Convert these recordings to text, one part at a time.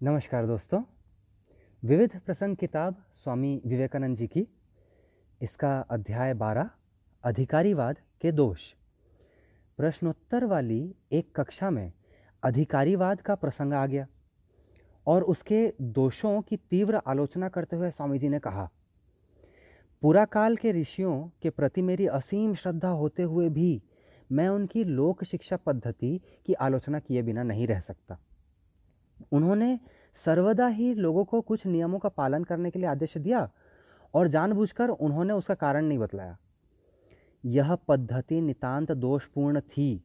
नमस्कार दोस्तों। विविध प्रसंग किताब स्वामी विवेकानंद जी की। इसका अध्याय बारह, अधिकारीवाद के दोष। प्रश्नोत्तर वाली एक कक्षा में अधिकारीवाद का प्रसंग आ गया और उसके दोषों की तीव्र आलोचना करते हुए स्वामी जी ने कहा, पूरा काल के ऋषियों के प्रति मेरी असीम श्रद्धा होते हुए भी मैं उनकी लोक शिक्षा पद्धति की आलोचना किए बिना नहीं रह सकता। उन्होंने सर्वदा ही लोगों को कुछ नियमों का पालन करने के लिए आदेश दिया और जानबूझकर उन्होंने उसका कारण नहीं बतलाया। यह पद्धति नितांत दोषपूर्ण थी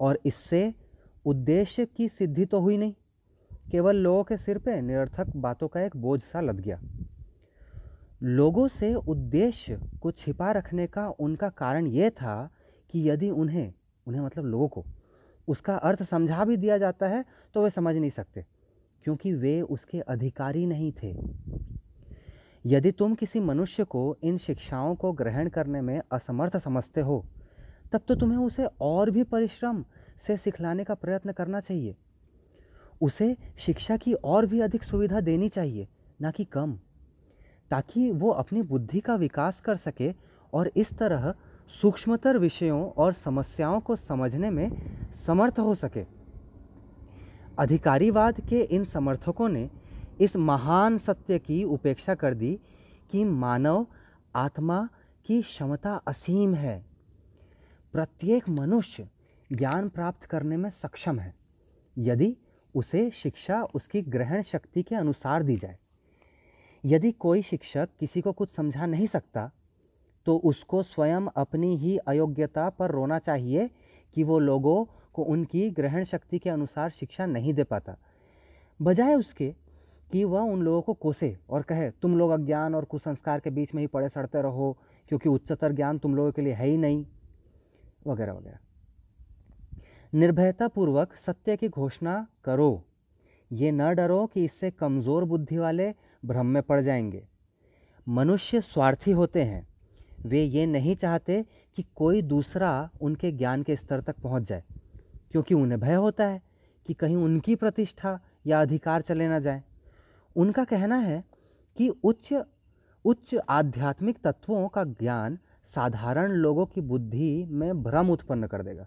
और इससे उद्देश्य की सिद्धि तो हुई नहीं। केवल लोगों के सिर पे निरर्थक बातों का एक बोझ सा लद गया। लोगों से उद्देश्य को छिपा रखने का उनका कारण यह था कि यदि उन्हें उन्हें मतलब लोगों को उसका अर्थ समझा भी दिया जाता है तो वे समझ नहीं सकते, क्योंकि वे उसके अधिकारी नहीं थे। यदि तुम किसी मनुष्य को इन शिक्षाओं को ग्रहण करने में असमर्थ समझते हो, तब तो तुम्हें उसे और भी परिश्रम से सिखलाने का प्रयत्न करना चाहिए। उसे शिक्षा की और भी अधिक सुविधा देनी चाहिए, ना कि कम, ताकि वो अपनी बुद्धि का विकास कर सके और इस तरह सूक्ष्मतर विषयों और समस्याओं को समझने में समर्थ हो सके। अधिकारीवाद के इन समर्थकों ने इस महान सत्य की उपेक्षा कर दी कि मानव आत्मा की क्षमता असीम है। प्रत्येक मनुष्य ज्ञान प्राप्त करने में सक्षम है, यदि उसे शिक्षा उसकी ग्रहण शक्ति के अनुसार दी जाए। यदि कोई शिक्षक किसी को कुछ समझा नहीं सकता तो उसको स्वयं अपनी ही अयोग्यता पर रोना चाहिए कि वो लोगों को उनकी ग्रहण शक्ति के अनुसार शिक्षा नहीं दे पाता। बजाय उसके कि वह उन लोगों को कोसे और कहे, तुम लोग अज्ञान और कुसंस्कार के बीच में ही पड़े सड़ते रहो, क्योंकि उच्चतर ज्ञान तुम लोगों के लिए है ही नहीं, वगैरह वगैरह। निर्भयतापूर्वक सत्य की घोषणा करो। ये न डरो कि इससे कमज़ोर बुद्धि वाले भ्रम में पड़ जाएँगे। मनुष्य स्वार्थी होते हैं। वे ये नहीं चाहते कि कोई दूसरा उनके ज्ञान के स्तर तक पहुँच जाए, क्योंकि उन्हें भय होता है कि कहीं उनकी प्रतिष्ठा या अधिकार चले ना जाए। उनका कहना है कि उच्च उच्च आध्यात्मिक तत्वों का ज्ञान साधारण लोगों की बुद्धि में भ्रम उत्पन्न कर देगा।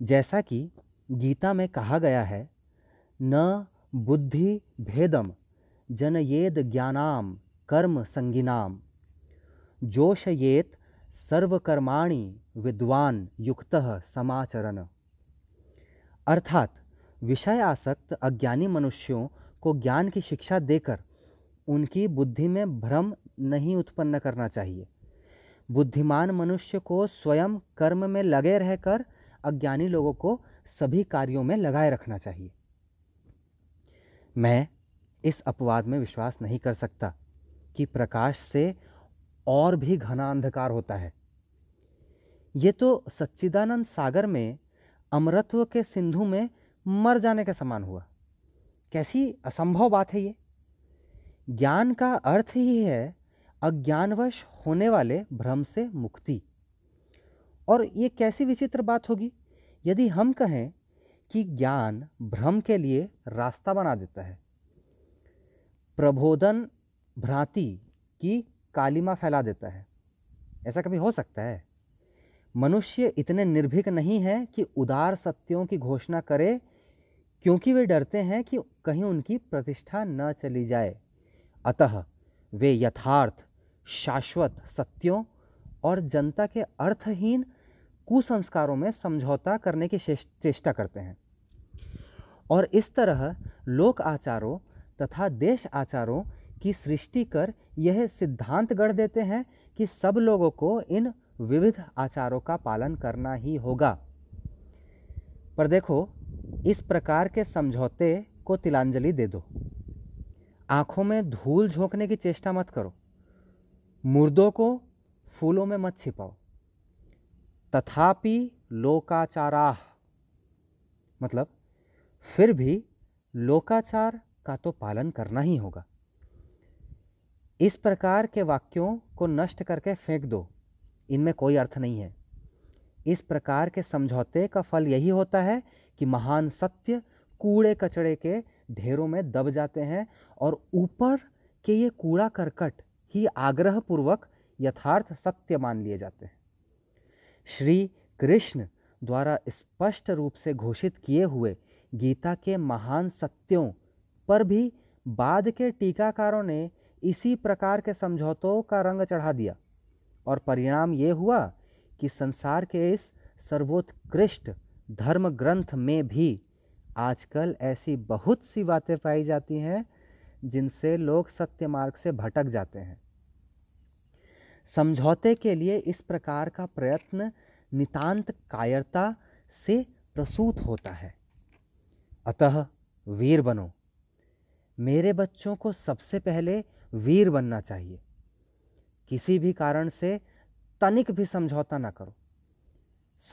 जैसा कि गीता में कहा गया है, न बुद्धि भेदम जनयेद ज्ञानाम कर्म संगिनाम। जोशयेत सर्वकर्माणि विद्वान युक्त समाचरण। अर्थात विषय आसक्त अज्ञानी मनुष्यों को ज्ञान की शिक्षा देकर उनकी बुद्धि में भ्रम नहीं उत्पन्न करना चाहिए। बुद्धिमान मनुष्य को स्वयं कर्म में लगे रहकर अज्ञानी लोगों को सभी कार्यों में लगाए रखना चाहिए। मैं इस अपवाद में विश्वास नहीं कर सकता कि प्रकाश से और भी घना अंधकार होता है। ये तो सच्चिदानंद सागर में, अमरत्व के सिंधु में मर जाने के समान हुआ। कैसी असंभव बात है ये। ज्ञान का अर्थ ही है अज्ञानवश होने वाले भ्रम से मुक्ति। और ये कैसी विचित्र बात होगी, यदि हम कहें कि ज्ञान भ्रम के लिए रास्ता बना देता है। प्रबोधन भ्रांति की कालिमा फैला देता है। ऐसा कभी हो सकता है? मनुष्य इतने निर्भीक नहीं है कि उदार सत्यों की घोषणा करे, क्योंकि वे डरते हैं कि कहीं उनकी प्रतिष्ठा न चली जाए। अतः वे यथार्थ, शाश्वत सत्यों और जनता के अर्थहीन कुसंस्कारों में समझौता करने की चेष्टा करते हैं। और इस तरह लोक आचारों तथा देश आचारों की सृष्टि कर यह सिद्धांत गढ़ देते हैं कि सब लोगों को इन विविध आचारों का पालन करना ही होगा। पर देखो, इस प्रकार के समझौते को तिलांजलि दे दो। आँखों में धूल झोंकने की चेष्टा मत करो। मुर्दों को फूलों में मत छिपाओ। तथापि लोकाचाराह मतलब फिर भी लोकाचार का तो पालन करना ही होगा। इस प्रकार के वाक्यों को नष्ट करके फेंक दो। इनमें कोई अर्थ नहीं है। इस प्रकार के समझौते का फल यही होता है कि महान सत्य कूड़े कचड़े के ढेरों में दब जाते हैं और ऊपर के ये कूड़ा करकट ही आग्रह पूर्वक यथार्थ सत्य मान लिए जाते हैं। श्री कृष्ण द्वारा स्पष्ट रूप से घोषित किए हुए गीता के महान सत्यों पर भी बाद के टीकाकारों ने इसी प्रकार के समझौतों का रंग चढ़ा दिया और परिणाम ये हुआ कि संसार के इस सर्वोत्कृष्ट धर्म ग्रंथ में भी आजकल ऐसी बहुत सी बातें पाई जाती हैं, जिनसे लोग सत्य मार्ग से भटक जाते हैं। समझौते के लिए इस प्रकार का प्रयत्न नितांत कायरता से प्रसूत होता है। अतः वीर बनो, मेरे बच्चों को सबसे पहले वीर बनना चाहिए। किसी भी कारण से तनिक भी समझौता ना करो।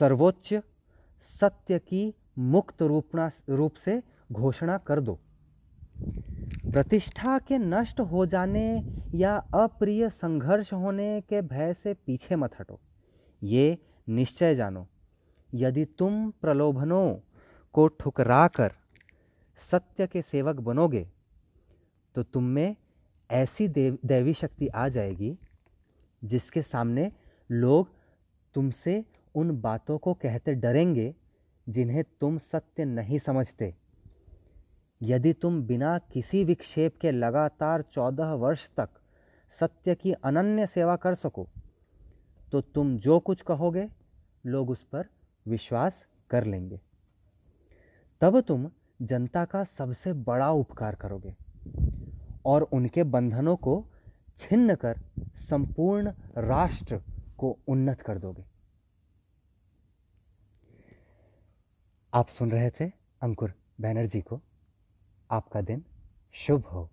सर्वोच्च सत्य की मुक्त रूपना, रूप से घोषणा कर दो। प्रतिष्ठा के नष्ट हो जाने या अप्रिय संघर्ष होने के भय से पीछे मत हटो। ये निश्चय जानो, यदि तुम प्रलोभनों को ठुकरा कर सत्य के सेवक बनोगे तो तुम में ऐसी देव, दैवी शक्ति आ जाएगी जिसके सामने लोग तुमसे उन बातों को कहते डरेंगे जिन्हें तुम सत्य नहीं समझते। यदि तुम बिना किसी विक्षेप के लगातार चौदह वर्ष तक सत्य की अनन्य सेवा कर सको तो तुम जो कुछ कहोगे, लोग उस पर विश्वास कर लेंगे। तब तुम जनता का सबसे बड़ा उपकार करोगे। और उनके बंधनों को छिन्न कर संपूर्ण राष्ट्र को उन्नत कर दोगे। आप सुन रहे थे अंकुर बैनर्जी को। आपका दिन शुभ हो।